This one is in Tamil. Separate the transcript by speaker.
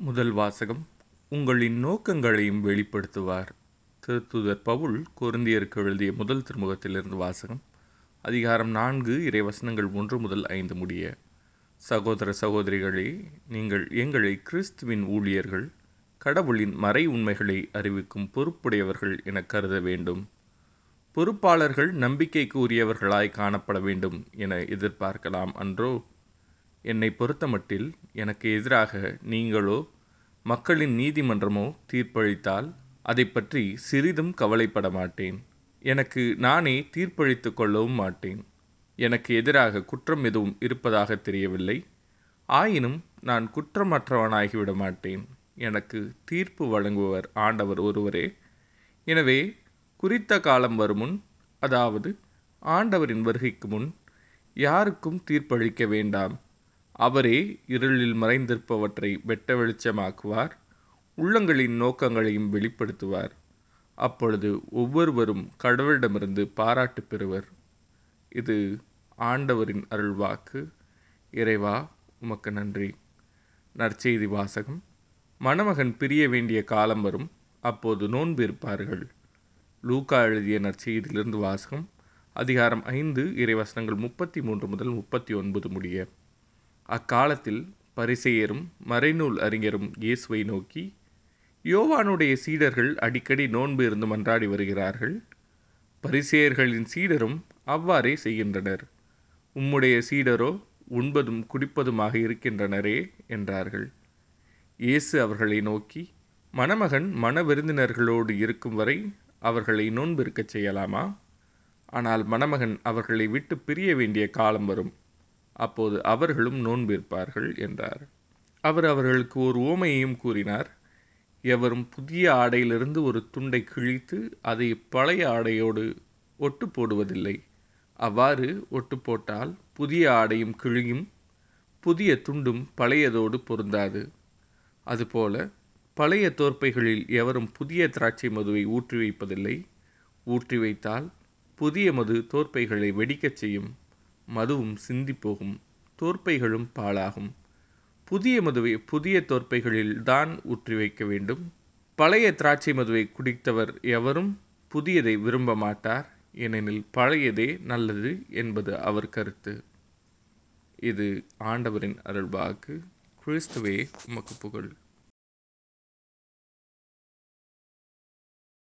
Speaker 1: முதல் வாசகம் உங்களின் நோக்கங்களையும் வெளிப்படுத்துவார். திருத்துதர் பவுல் கொருந்தியருக்கு எழுதிய முதல் திருமுகத்திலிருந்து வாசகம் அதிகாரம் நான்கு இறைவசனங்கள் ஒன்று முதல் ஐந்து முடிய சகோதர சகோதரிகளே நீங்கள் எங்களை கிறிஸ்துவின் ஊழியர்கள் கடவுளின் மறை உண்மைகளை அறிவிக்கும் பொறுப்புடையவர்கள் என கருத வேண்டும். பொறுப்பாளர்கள் நம்பிக்கைக்கு உரியவர்களாய் காணப்பட வேண்டும் என எதிர்பார்க்கலாம் அன்றோ என்னை பொறுத்தமட்டில் எனக்கு எதிராக நீங்களோ மக்களின் நீதிமன்றமோ தீர்ப்பளித்தால் அதை பற்றி சிறிதும் கவலைப்பட மாட்டேன். எனக்கு நானே தீர்ப்பளித்து கொள்ளவும் மாட்டேன். எனக்கு எதிராக குற்றம் எதுவும் இருப்பதாக தெரியவில்லை. ஆயினும் நான் குற்றமற்றவனாகிவிட மாட்டேன். எனக்கு தீர்ப்பு வழங்குபவர் ஆண்டவர் ஒருவரே. எனவே குறித்த காலம் வருமுன் அதாவது ஆண்டவரின் வருகைக்கு முன் யாருக்கும் தீர்ப்பளிக்க வேண்டாம். அவரே இருளில் மறைந்திருப்பவற்றை வெட்ட வெளிச்சமாக்குவார் உள்ளங்களின் நோக்கங்களையும் வெளிப்படுத்துவார். அப்பொழுது ஒவ்வொருவரும் கடவுளிடமிருந்து பாராட்டு பெறுவர். இது ஆண்டவரின் அருள்வாக்கு. இறைவா உமக்கு நன்றி. நற்செய்தி வாசகம். மணமகன் பிரிய வேண்டிய காலம் வரும். அப்போது நோன்பு இருப்பார்கள். லூக்கா எழுதிய நற்செய்தியிலிருந்து வாசகம். அதிகாரம் ஐந்து இறைவசனங்கள் முப்பத்தி மூன்று முதல் முப்பத்தி ஒன்பது முடிய. அக்காலத்தில் பரிசெயரும் மறைநூல் அறிஞரும் இயேசுவை நோக்கி யோவானுடைய சீடர்கள் அடிக்கடி நோன்பு இருந்து மன்றாடி வருகிறார்கள். பரிசேயர்களின் சீடரும் அவ்வாறே செய்கின்றனர். உம்முடைய சீடரோ உண்பதும் குடிப்பதுமாக இருக்கின்றனரே என்றார்கள். இயேசு அவர்களை நோக்கி மணமகன் மன விருந்தினர்களோடு இருக்கும் வரை அவர்களை நோன்பிருக்கச் செய்யலாமா? ஆனால் மணமகன் அவர்களை விட்டு பிரிய வேண்டிய காலம் வரும். அப்போது அவர்களும் நோன்பிருப்பார்கள் என்றார். அவர் அவர்களுக்கு ஒரு ஓமையையும் கூறினார். எவரும் புதிய ஆடையிலிருந்து ஒரு துண்டை கிழித்து அதை பழைய ஆடையோடு ஒட்டு போடுவதில்லை. அவ்வாறு ஒட்டு போட்டால் புதிய ஆடையும் கிழியும் புதிய துண்டும் பழையதோடு பொருந்தாது. அதுபோல பழைய தோற்பைகளில் எவரும் புதிய திராட்சை மதுவை ஊற்றி வைப்பதில்லை. ஊற்றி வைத்தால் புதிய மது தோற்பைகளை வெடிக்கச் செய்யும். மதுவும் சிந்தி போகும். தோற்பைகளும் பாழாகும். புதிய மதுவை புதிய தோற்பைகளில் தான் ஊற்றி வைக்க வேண்டும். பழைய திராட்சை மதுவை குடித்தவர் எவரும் புதியதை விரும்ப மாட்டார். ஏனெனில் பழையதே நல்லது என்பது அவர் கருத்து. இது ஆண்டவரின் அருள்வாக்கு. கிறிஸ்துவே உமக்கு புகழ்.